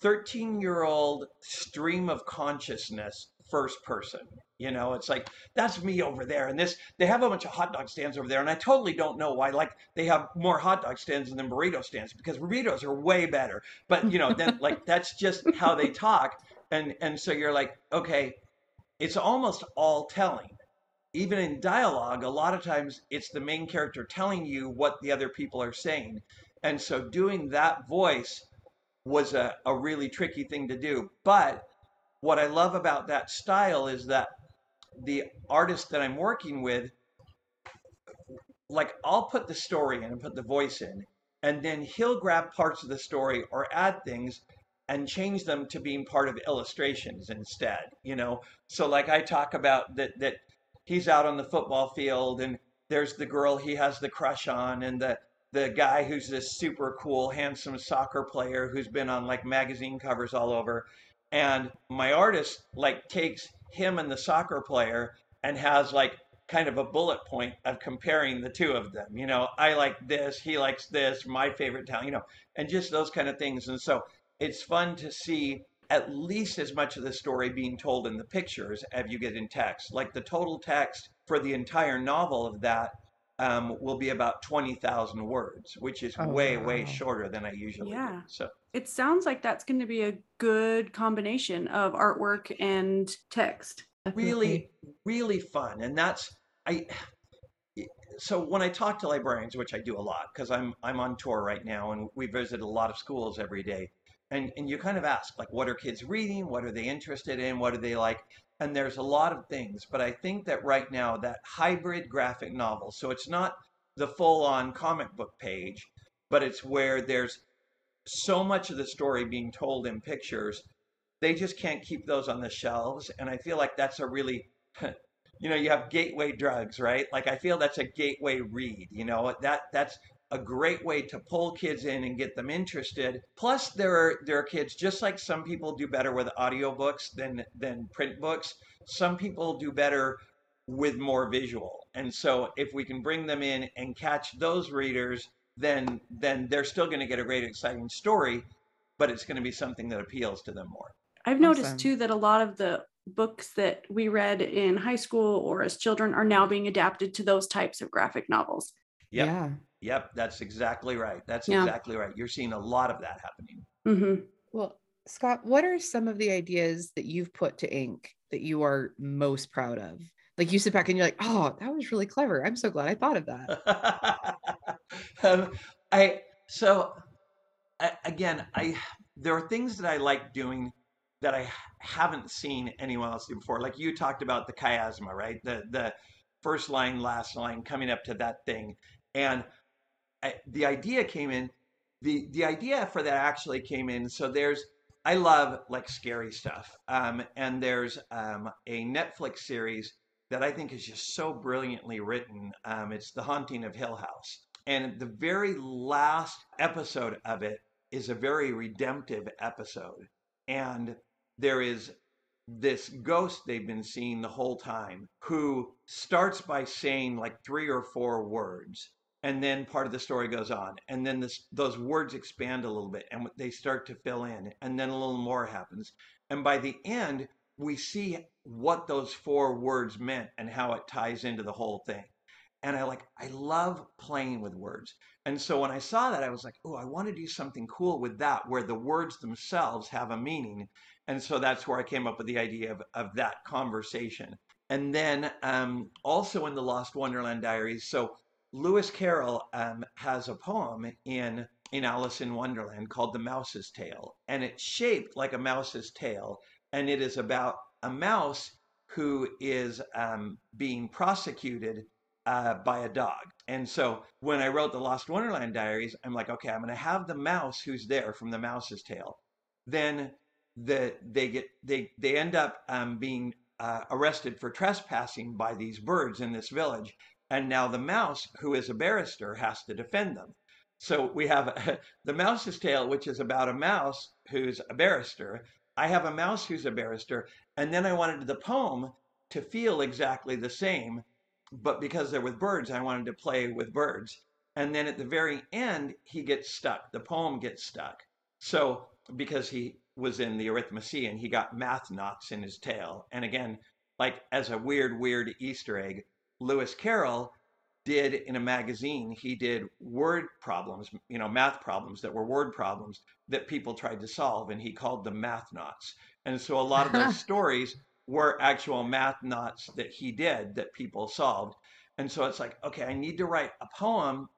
13 year old stream of consciousness first person you know? It's like that's me over there and this they have a bunch of hot dog stands over there and i totally don't know why like they have more hot dog stands than burrito stands because burritos are way better. But you know then like that's just how they talk and and so you're like okay it's almost all telling. Even in dialogue a lot of times it's the main character telling you what the other people are saying and so doing that voice was a, a really tricky thing to do. But what I love about that style is that the artist that I'm working with, like I'll put the story in and put the voice in, and then he'll grab parts of the story or add things and change them to being part of illustrations instead. You know, so like I talk about that that he's out on the football field and there's the girl he has the crush on and the the guy who's this super cool handsome soccer player who's been on like magazine covers all over. And my artist like takes him and the soccer player and has like kind of a bullet point of comparing the two of them you know? I like this he likes this my favorite town you know? And just those kind of things. And so it's fun to see at least as much of the story being told in the pictures as you get in text. Like the total text for the entire novel of that um, will be about 20,000 words, which is Oh, way, way shorter than I usually Yeah. do. So, It sounds like that's going to be a good combination of artwork and text. really, really fun. And that's, I, so when I talk to librarians, which I do a lot because I'm, I'm on tour right now and we visit a lot of schools every day. And, and you kind of ask, like, what are kids reading? What are they interested in? What do they like? And there's a lot of things, but I think that right now that hybrid graphic novel, so it's not the full on comic book page, but it's where there's so much of the story being told in pictures, they just can't keep those on the shelves. And I feel like that's a really, you know, you have gateway drugs, right? Like I feel that's a gateway read, you know, that that's a great way to pull kids in and get them interested. Plus there are there are kids just like some people do better with audiobooks than than print books. Some people do better with more visual. And so if we can bring them in and catch those readers, then then they're still going to get a great exciting story, but it's going to be something that appeals to them more. I've noticed Awesome. too that a lot of the books that we read in high school or as children are now being adapted to those types of graphic novels. Yep. Yeah. Yep, that's exactly right. That's Yeah. exactly right. You're seeing a lot of that happening. hmm Well, Scott, what are some of the ideas that you've put to ink that you are most proud of? Like you sit back and you're like, oh, that was really clever. I'm so glad I thought of that. um, I so I, again, I there are things that I like doing that I haven't seen anyone else do before. Like you talked about the chiasmus, right? The the first line, last line, coming up to that thing, and I, the idea came in. the The idea for that actually came in. So there's I love like scary stuff, um, and there's um, a Netflix series that I think is just so brilliantly written. Um, it's The Haunting of Hill House, and the very last episode of it is a very redemptive episode, and there is this ghost they've been seeing the whole time who starts by saying like three or four words and then part of the story goes on and then this, those words expand a little bit and they start to fill in and then a little more happens. And by the end we see what those four words meant and how it ties into the whole thing. And i like i love playing with words. And so when i saw that i was like oh i want to do something cool with that where the words themselves have a meaning. And so that's where I came up with the idea of, of that conversation. And then um, also in the Lost Wonderland Diaries, so Lewis Carroll um, has a poem in in Alice in Wonderland called The Mouse's Tale, and it's shaped like a mouse's tail, and it is about a mouse who is um, being prosecuted uh, by a dog. And so when I wrote the Lost Wonderland Diaries, I'm like, okay, I'm going to have the mouse who's there from The Mouse's Tale. Then that they get they they end up um, being uh, arrested for trespassing by these birds in this village, and now the mouse, who is a barrister, has to defend them. So we have the mouse's tale, which is about a mouse who's a barrister. I have a mouse who's a barrister, and then I wanted the poem to feel exactly the same, but because they're with birds, I wanted to play with birds. And then at the very end, he gets stuck. The poem gets stuck. So because he was in the arithmetic and he got math knots in his tail. And again, like as a weird, weird Easter egg, Lewis Carroll did in a magazine, he did word problems, you know, math problems that were word problems that people tried to solve, and he called them math knots. And so a lot of those stories were actual math knots that he did that people solved. And so it's like, okay, I need to write a poem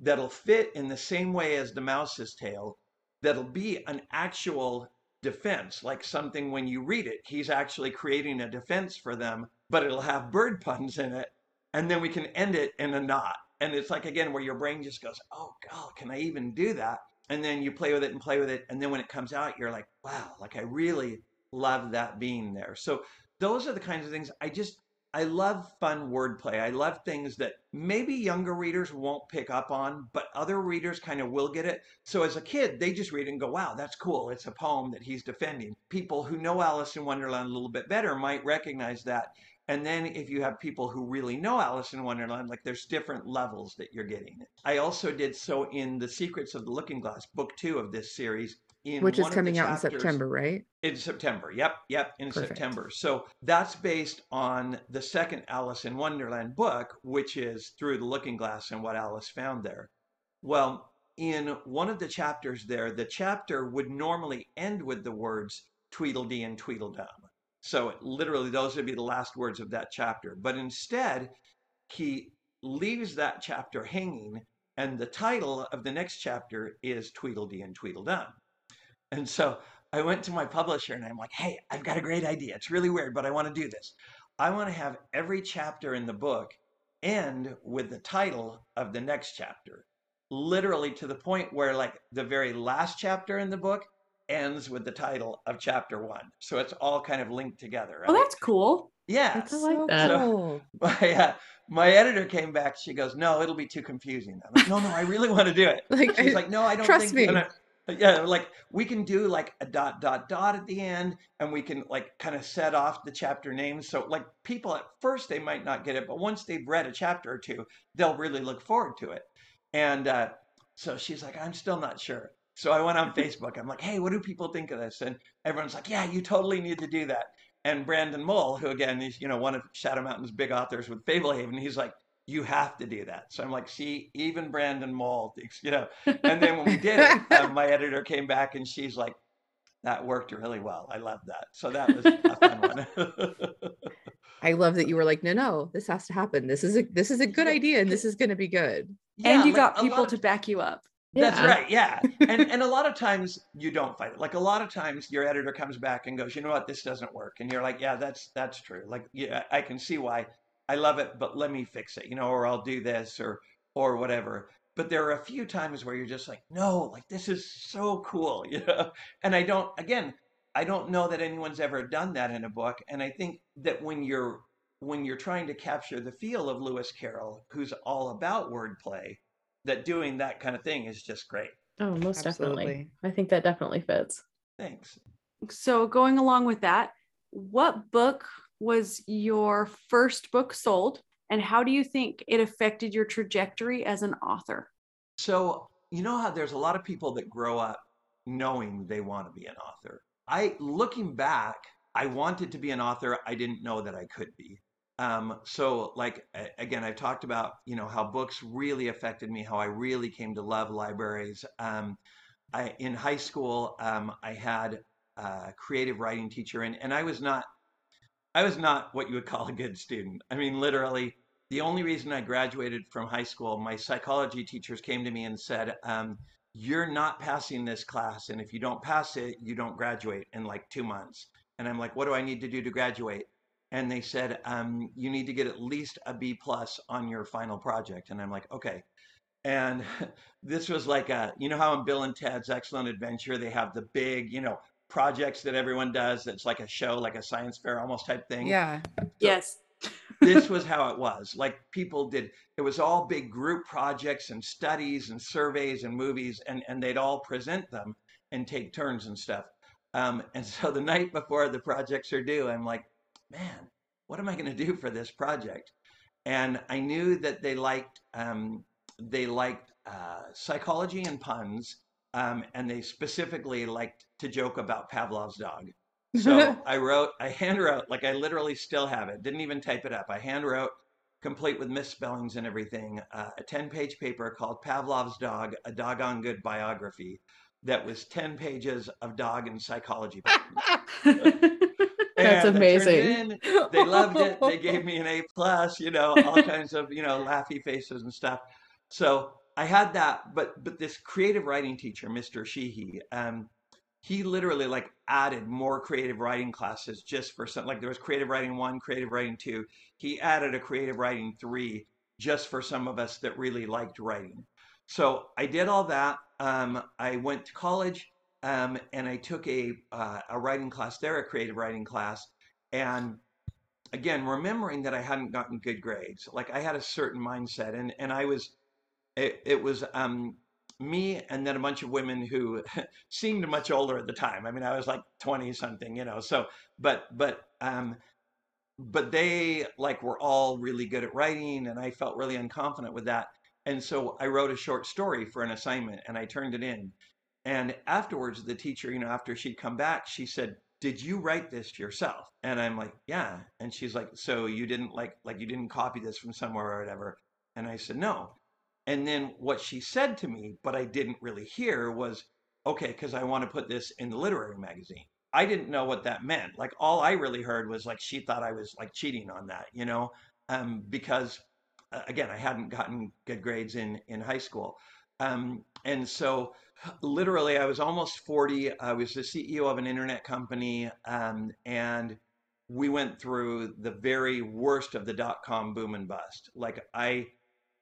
that'll fit in the same way as the mouse's tail, that'll be an actual defense, like something when you read it, he's actually creating a defense for them, but it'll have bird puns in it. And then we can end it in a knot. And it's like, again, where your brain just goes, oh, God, can I even do that? And then you play with it and play with it. And then when it comes out, you're like, wow, like I really love that being there. So those are the kinds of things I just, I love fun wordplay. I love things that maybe younger readers won't pick up on, but other readers kind of will get it. So as a kid, they just read and go, wow, that's cool. It's a poem that he's defending. People who know Alice in Wonderland a little bit better might recognize that. And then if you have people who really know Alice in Wonderland, like there's different levels that you're getting. I also did so in The Secrets of the Looking Glass, book two of this series, In which is coming out in September, right? In September. Yep, yep, in Perfect. September. So that's based on the second Alice in Wonderland book, which is Through the Looking Glass and what Alice found there. Well, in one of the chapters there, the chapter would normally end with the words Tweedledee and Tweedledum. So literally, those would be the last words of that chapter. But instead, he leaves that chapter hanging, and the title of the next chapter is Tweedledee and Tweedledum. And so I went to my publisher and I'm like, hey, I've got a great idea. It's really weird, but I want to do this. I want to have every chapter in the book end with the title of the next chapter. Literally to the point where, like, the very last chapter in the book ends with the title of chapter one. So it's all kind of linked together. Oh, right? Oh, that's cool. Yeah. That's I like that. So my, uh, my editor came back. She goes, no, it'll be too confusing. I'm like, no, no, I really want to do it. like, She's like, no, I don't trust think. Me yeah like we can do like a dot dot dot at the end and we can like kind of set off the chapter names so like people at first they might not get it but once they've read a chapter or two they'll really look forward to it and uh, so she's like i'm still not sure so i went on facebook i'm like hey what do people think of this and everyone's like yeah you totally need to do that and brandon mull who again is you know one of shadow mountain's big authors with fablehaven he's like you have to do that. So I'm like, see, even Brandon Mull, you know. And then when we did it, um, my editor came back and she's like, that worked really well. I love that. So that was a fun one. I love that you were like, no, no, this has to happen. This is a this is a good idea, and this is going to be good. Yeah, and you like, got people lot to back you up. That's Yeah. right. Yeah. And and a lot of times you don't fight it. Like a lot of times your editor comes back and goes, "You know what? This doesn't work." And you're like, "Yeah, that's that's true. Like yeah, I can see why. I love it, but let me fix it, you know, or I'll do this or or whatever." But there are a few times where you're just like, "No, like this is so cool," you know. And I don't again, I don't know that anyone's ever done that in a book, and I think that when you're when you're trying to capture the feel of Lewis Carroll, who's all about wordplay, that doing that kind of thing is just great. Oh, most definitely. I think that definitely fits. Thanks. So, going along with that, what book was your first book sold, and how do you think it affected your trajectory as an author? So, you know how there's a lot of people that grow up knowing they want to be an author. I, looking back, I wanted to be an author. I didn't know that I could be. Um, so, like, again, I've talked about, you know, how books really affected me, how I really came to love libraries. Um, I, in high school, um, I had a creative writing teacher, and, and I was not, I was not what you would call a good student. I mean, literally, the only reason I graduated from high school, my psychology teachers came to me and said, um, "You're not passing this class, and if you don't pass it, you don't graduate in like two months." And I'm like, "What do I need to do to graduate?" And they said, um, "You need to get at least a B plus on your final project." And I'm like, "Okay." And this was like a, you know how in Bill and Ted's Excellent Adventure they have the big, you know, projects that everyone does. That's like a show, like a science fair almost type thing Yeah. yes. this was how it was. Like people did, it was all big group projects and studies and surveys and movies, and, and they'd all present them and take turns and stuff. Um, and so the night before the projects are due, I'm like, man, what am I going to do for this project? And I knew that they liked um, they liked uh, psychology and puns, um, and they specifically liked to joke about Pavlov's dog. So I wrote, I hand wrote, like I literally still have it, didn't even type it up. I hand wrote, complete with misspellings and everything, uh, a 10 page paper called Pavlov's Dog, a doggone good biography that was 10 pages of dog and psychology. That's amazing. in, they loved it. They gave me an A plus, you know, all kinds of, you know, laughy faces and stuff. So I had that, but but this creative writing teacher, Mr. Sheehy, um, he literally like added more creative writing classes just for some like there was creative writing one, creative writing two. He added a creative writing three just for some of us that really liked writing. So I did all that. Um, I went to college um, and I took a uh, a writing class there, a creative writing class, and again remembering that I hadn't gotten good grades, like I had a certain mindset, and and I was it, it was um, me and then a bunch of women who seemed much older at the time. I mean, I was like 20 something, you know. So, but but um, but they like were all really good at writing, and I felt really unconfident with that. And so I wrote a short story for an assignment, and I turned it in. And afterwards, the teacher, you know, after she'd come back, she said, "Did you write this yourself?" And I'm like, "Yeah." And she's like, "So you didn't like like you didn't copy this from somewhere or whatever?" And I said, "No." And then what she said to me, but I didn't really hear, was, "Okay, because I want to put this in the literary magazine." I didn't know what that meant. Like all I really heard was like she thought I was like cheating on that, you know, um, because uh, again I hadn't gotten good grades in in high school, um, and so literally I was almost forty. I was the CEO of an internet company, um, and we went through the very worst of the dot com boom and bust. Like I,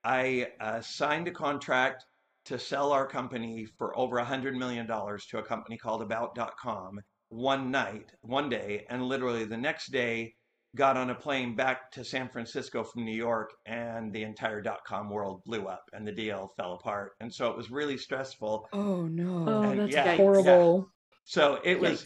I uh, signed a contract to sell our company for over a hundred million dollars to a company called About.com one night, one day, and literally the next day got on a plane back to San Francisco from New York, and the entire dot com world blew up and the deal fell apart. And so it was really stressful. Oh no. Oh, And that's yeah, yeah. horrible. So it was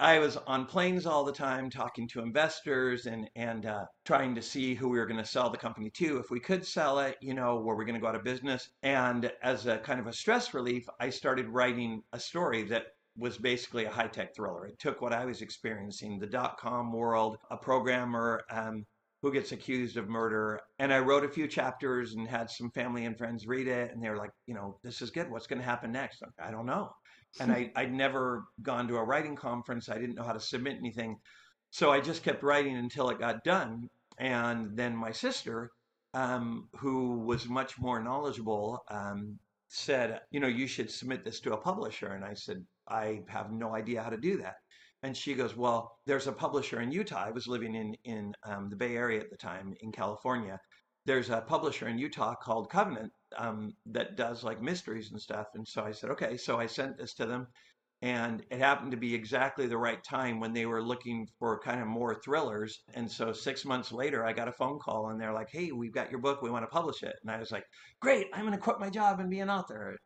I was on planes all the time talking to investors and and uh, trying to see who we were going to sell the company to. If we could sell it, you know, were we going to go out of business? And as a kind of a stress relief, I started writing a story that was basically a high tech thriller. It took what I was experiencing, the dot com world, a programmer um, who gets accused of murder. And I wrote a few chapters and had some family and friends read it. And they were like, you know, this is good. What's going to happen next? I don't know. And I, I'd never gone to a writing conference. I didn't know how to submit anything. So I just kept writing until it got done. And then my sister, um, who was much more knowledgeable, um, said, you know, you should submit this to a publisher. And I said, I have no idea how to do that. And she goes, well, there's a publisher in Utah. I was living in in um, the Bay Area at the time in California. There's a publisher in Utah called Covenant um, that does like mysteries and stuff. And so I said, okay. So I sent this to them, and it happened to be exactly the right time when they were looking for kind of more thrillers. And so six months later, I got a phone call, and they're like, hey, we've got your book. We want to publish it. And I was like, great. I'm going to quit my job and be an author.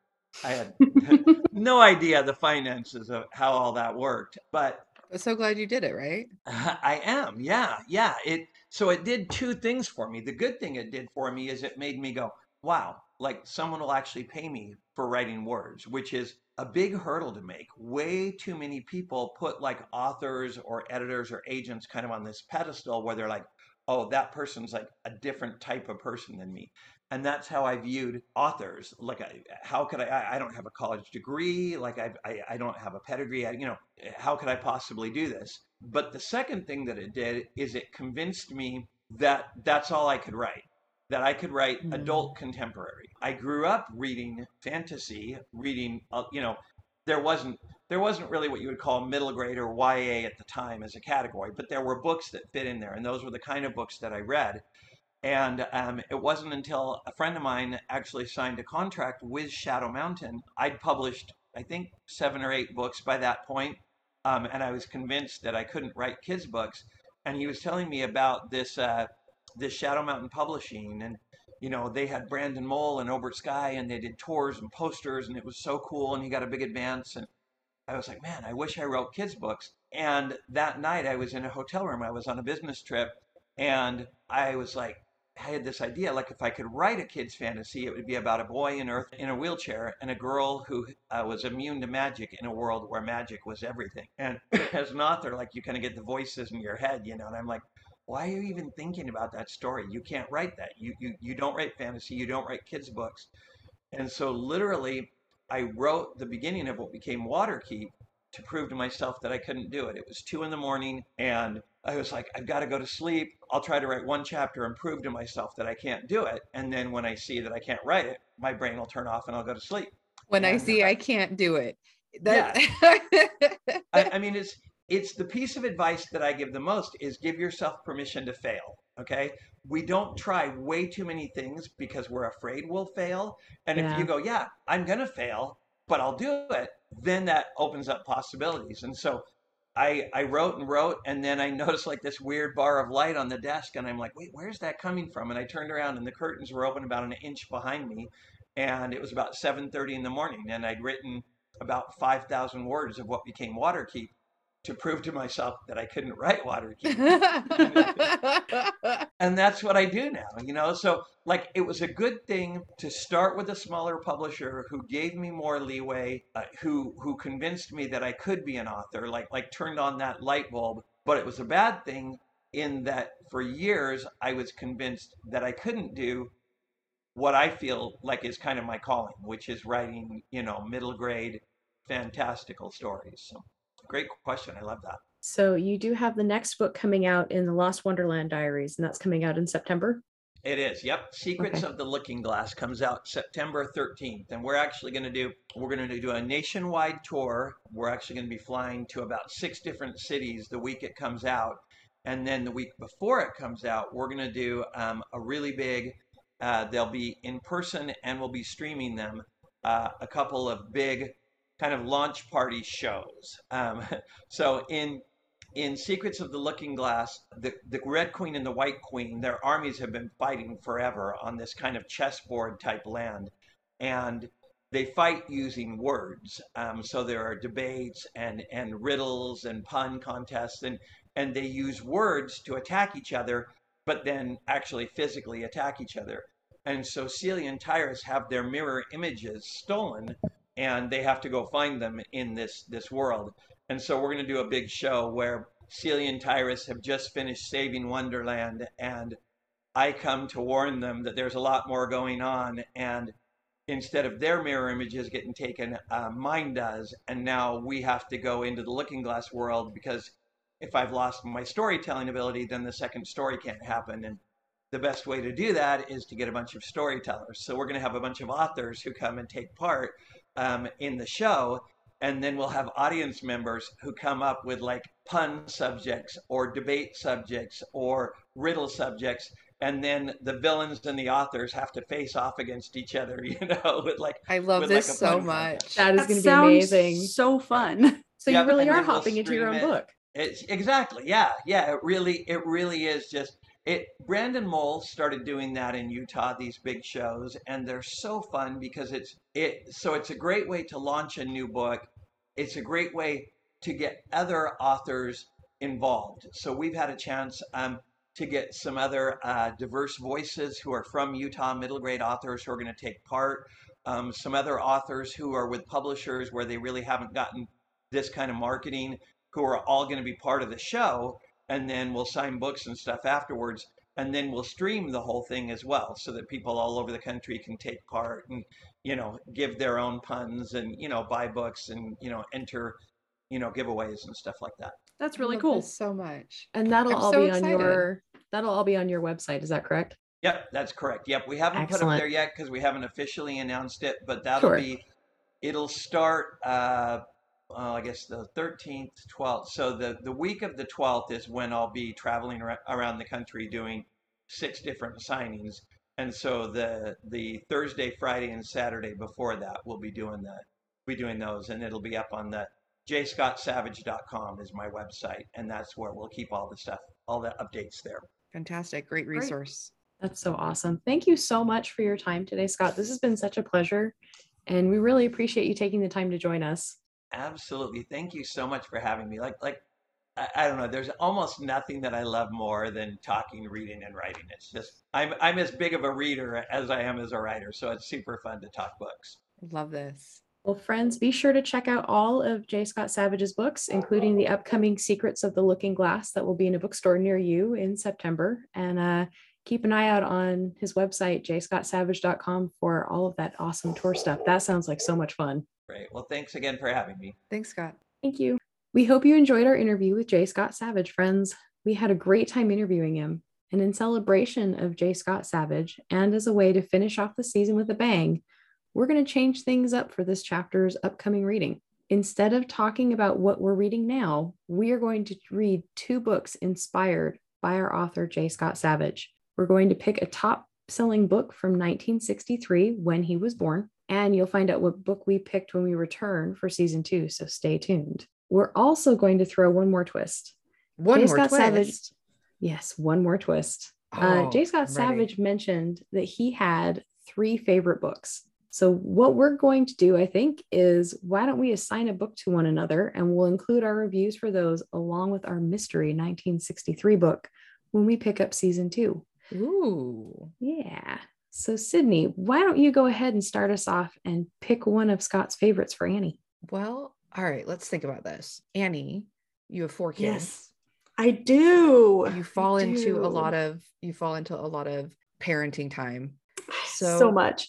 I had no idea the finances of how all that worked, but I'm so glad you did it, right? I am. Yeah. Yeah. It so it did two things for me. The good thing it did for me is it made me go, "Wow, like someone will actually pay me for writing words," which is a big hurdle to make. Way too many people put like authors or editors or agents kind of on this pedestal where they're like, "Oh, that person's like a different type of person than me." And that's how I viewed authors. Like, I, how could I? I don't have a college degree. Like, I, I, I don't have a pedigree. I, you know, how could I possibly do this? But the second thing that it did is it convinced me that that's all I could write. That I could write mm-hmm. adult contemporary. I grew up reading fantasy, reading, uh, you know, there wasn't there wasn't really what you would call middle grade or YA at the time as a category, but there were books that fit in there, and those were the kind of books that I read. And um, it wasn't until a friend of mine actually signed a contract with Shadow Mountain. I'd published, I think, seven or eight books by that point, um, and I was convinced that I couldn't write kids' books. And he was telling me about this uh, this Shadow Mountain Publishing, and you know they had Brandon Mull and Obert Skye, and they did tours and posters, and it was so cool. And he got a big advance, and I was like, man, I wish I wrote kids' books. And that night, I was in a hotel room. I was on a business trip, and I was like, I had this idea like if I could write a kid's fantasy, it would be about a boy in Earth in a wheelchair and a girl who uh, was immune to magic in a world where magic was everything. And as an author, like you kind of get the voices in your head, you know, and I'm like, why are you even thinking about that story? You can't write that. You, you, you don't write fantasy, you don't write kids' books. And so literally, I wrote the beginning of what became Waterkeep to prove to myself that I couldn't do it. It was two in the morning and I was like, I've got to go to sleep. I'll try to write one chapter and prove to myself that I can't do it. And then when I see that I can't write it, my brain will turn off and I'll go to sleep. When and I see I, can't do it. That... Yeah. I, I mean, it's it's the piece of advice that I give the most is give yourself permission to fail. Okay. We don't try way too many things because we're afraid we'll fail. And yeah. if you go, yeah, I'm going to fail, but I'll do it, then that opens up possibilities. And so I, I wrote and wrote, and then I noticed like this weird bar of light on the desk, and I'm like, wait, where's that coming from? And I turned around, and the curtains were open about an inch behind me, and it was about 7:30 in the morning, and I'd written about 5,000 words of what became Waterkeep, to prove to myself that I couldn't write Waterkeep. and that's what I do now, you know? So, like, it was a good thing to start with a smaller publisher who gave me more leeway, uh, who who convinced me that I could be an author, like like turned on that light bulb. But it was a bad thing in that for years I was convinced that I couldn't do what I feel like is kind of my calling, which is writing, you know, middle grade fantastical stories. So great question. I love that. So you do have the next book coming out in the Lost Wonderland Diaries, and that's coming out in September. It is. Yep. Secrets okay. of the Looking Glass comes out September 13th. And we're actually going to do we're going to do a nationwide tour. We're actually going to be flying to about six different cities the week it comes out. And then the week before it comes out, we're going to do um, a really big uh, they'll be in person and we'll be streaming them. Uh, a couple of big kind of launch party shows. Um, so in in Secrets of the Looking Glass, the, the Red Queen and the White Queen, their armies have been fighting forever on this kind of chessboard type land. And they fight using words. Um, so there are debates and, and riddles and pun contests, and, and they use words to attack each other, but then actually physically attack each other. And so Celia and Tyrus have their mirror images stolen and they have to go find them in this this world. And so we're going to do a big show where Celia and Tyrus have just finished saving Wonderland, and I come to warn them that there's a lot more going on, and instead of their mirror images getting taken, uh, mine does, and now we have to go into the Looking Glass world because if I've lost my storytelling ability, then the second story can't happen, and the best way to do that is to get a bunch of storytellers. So we're going to have a bunch of authors who come and take part um, in the show, and then we'll have audience members who come up with like pun subjects or debate subjects or riddle subjects and then the villains and the authors have to face off against each other you know with like I love this like, so much. contest. That is going to be amazing. So fun. So Yep, you really and are then we'll hopping into your own it. book. It's exactly, yeah, yeah. It really, it really is just it. Brandon Mull started doing that in Utah. These big shows, and they're so fun because it's it. So it's a great way to launch a new book. It's a great way to get other authors involved. So we've had a chance um, to get some other uh, diverse voices who are from Utah, middle grade authors who are going to take part. Um, some other authors who are with publishers where they really haven't gotten this kind of marketing who are all going to be part of the show and then we'll sign books and stuff afterwards and then we'll stream the whole thing as well so that people all over the country can take part and you know give their own puns and you know buy books and you know enter you know giveaways and stuff like that That's I really love cool. this so much. And that'll I'm all so be on your that'll all be on your website. Is that correct? yep that's correct yep we haven't put Excellent. up there yet because we haven't officially announced it but that'll Sure. be it'll start uh uh, I guess the 13th, 12th. So the, the week of the 12th is when I'll be traveling ar- around the country doing six different signings. And so the the Thursday, Friday, and Saturday before that, we'll be doing the be doing those, and it'll be up on the jscottsavage.com is my website, and that's where we'll keep all the stuff, all the updates there. Fantastic. Great Great. resource. That's so awesome. Thank you so much for your time today, Scott. This has been such a pleasure. And we really appreciate you taking the time to join us. Absolutely, thank you so much for having me. Like like I, I don't know, there's almost nothing that I love more than talking, reading, and writing. It's just I'm I'm as big of a reader as I am as a writer, so it's super fun to talk books. Love this. Well, friends, be sure to check out all of J. Scott Savage's books, including the upcoming Secrets of the Looking Glass that will be in a bookstore near you in September. And uh, keep an eye out on his website, jscottsavage.com, for all of that awesome tour stuff. That sounds like so much fun. Great. Well, thanks again for having me. Thanks, Scott. Thank you. We hope you enjoyed our interview with J. Scott Savage, friends. We had a great time interviewing him. And in celebration of J. Scott Savage, and as a way to finish off the season with a bang, we're going to change things up for this chapter's upcoming reading. Instead of talking about what we're reading now, we are going to read two books inspired by our author, J. Scott Savage. We're going to pick a top selling book from 1963 when he was born, and you'll find out what book we picked when we return for season two. So stay tuned. We're also going to throw one more twist. One J. more Scott twist. Savage- Yes, one more twist. uh, Oh, J. Scott I'm ready. Savage mentioned that he had three favorite books. So, what we're going to do, I think, is why don't we assign a book to one another and we'll include our reviews for those along with our mystery 1963 book when we pick up season two. Ooh. Yeah. So, Sydney, why don't you go ahead and start us off and pick one of Scott's favorites for Annie? Well, all right. Let's think about this. Annie, you have four kids. Yes, I do. You fall I into a lot of you fall into a lot of parenting time. So, so much.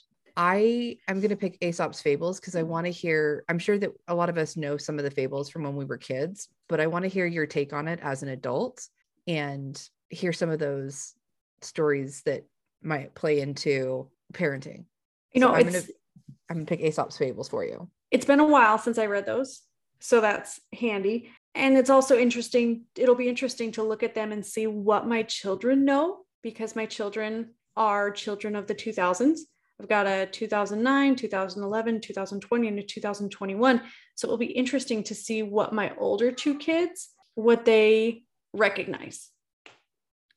I'm gonna pick Aesop's fables because I want to hear. I'm sure that a lot of us know some of the fables from when we were kids, but I want to hear your take on it as an adult and hear some of those stories that might play into parenting. You So know, I'm it's gonna I'm gonna pick Aesop's fables for you. it's been a while since I read those. So that's handy. And it's also interesting. It'll be interesting to look at them and see what my children know because my children are children of the 2000s. I've got a 2009, 2011, 2020, and a 2021. So it will be interesting to see what my older two kids, what they recognize.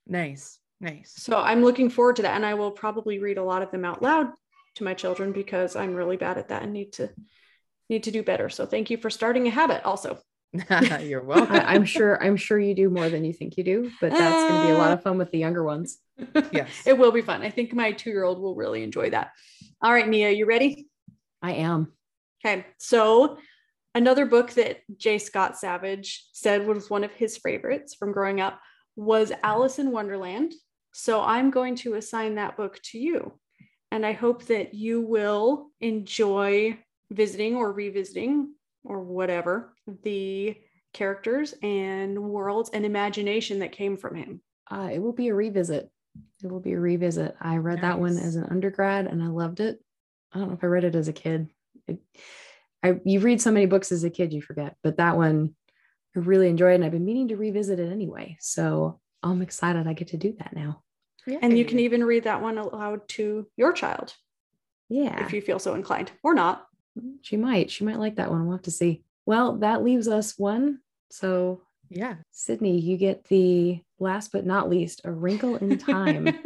Nice, nice. So I'm looking forward to that. And I will probably read a lot of them out loud to my children because I'm really bad at that and need to need to do better. So thank you for starting a habit also. You're welcome. I, I'm sure I'm sure you do more than you think you do, but that's going to be a lot of fun with the younger ones. Yes. it will be fun. I think my two year old will really enjoy that. All right, Nia, you ready? I am. Okay. So Another book that J. Scott Savage said was one of his favorites from growing up was Alice in Wonderland. So I'm going to assign that book to you. And I hope that you will enjoy visiting or revisiting or whatever the characters and worlds and imagination that came from him. Uh, it will be a revisit. It will be a revisit. I read that one as an undergrad and I loved it. I don't know if I read it as a kid. It, I you read so many books as a kid, you forget. But that one, I really enjoyed, and I've been meaning to revisit it anyway. So I'm excited I get to do that now. And you can even read that one aloud to your child Yeah, if you feel so inclined or not. she might. She might like that one. We'll have to see. Well, that leaves us one. So yeah. Sydney, you get the last but not least, A Wrinkle in Time.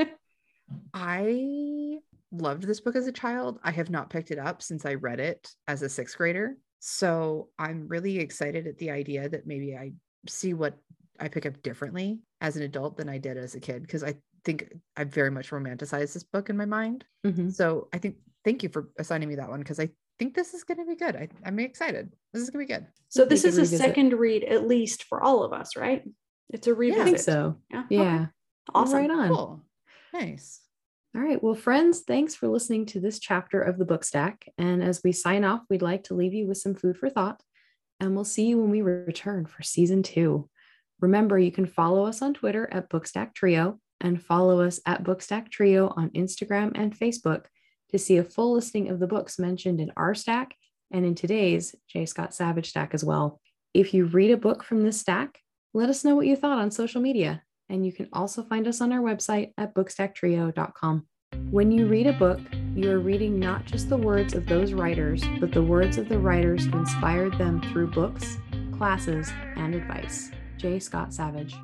I loved this book as a child. I have not picked it up since I read it as a sixth grader. So I'm really excited at the idea that maybe I see what I pick up differently as an adult than I did as a kid because I think I very much romanticized this book in my mind. Mhm. So I think thank you for assigning me that one because I think this is going to be good. I, I'm excited. This is going to be good. So this could is a revisit. second read, at least for all of us, right? It's a I revisit. think so. Yeah. okay. Yeah. Awesome. Right on. Cool. Nice. All right. Well, friends, thanks for listening to this chapter of the book stack. And as we sign off, we'd like to leave you with some food for thought. And we'll see you when we return for season two. Remember, you can follow us on Twitter at Bookstack Trio and follow us at Bookstack Trio on Instagram and Facebook to see a full listing of the books mentioned in our stack and in today's J. Scott Savage stack as well. If you read a book from this stack, let us know what you thought on social media. And you can also find us on our website at bookstacktrio.com. When you read a book, you are reading not just the words of those writers, but the words of the writers who inspired them through books, classes, and advice. J. Scott Savage.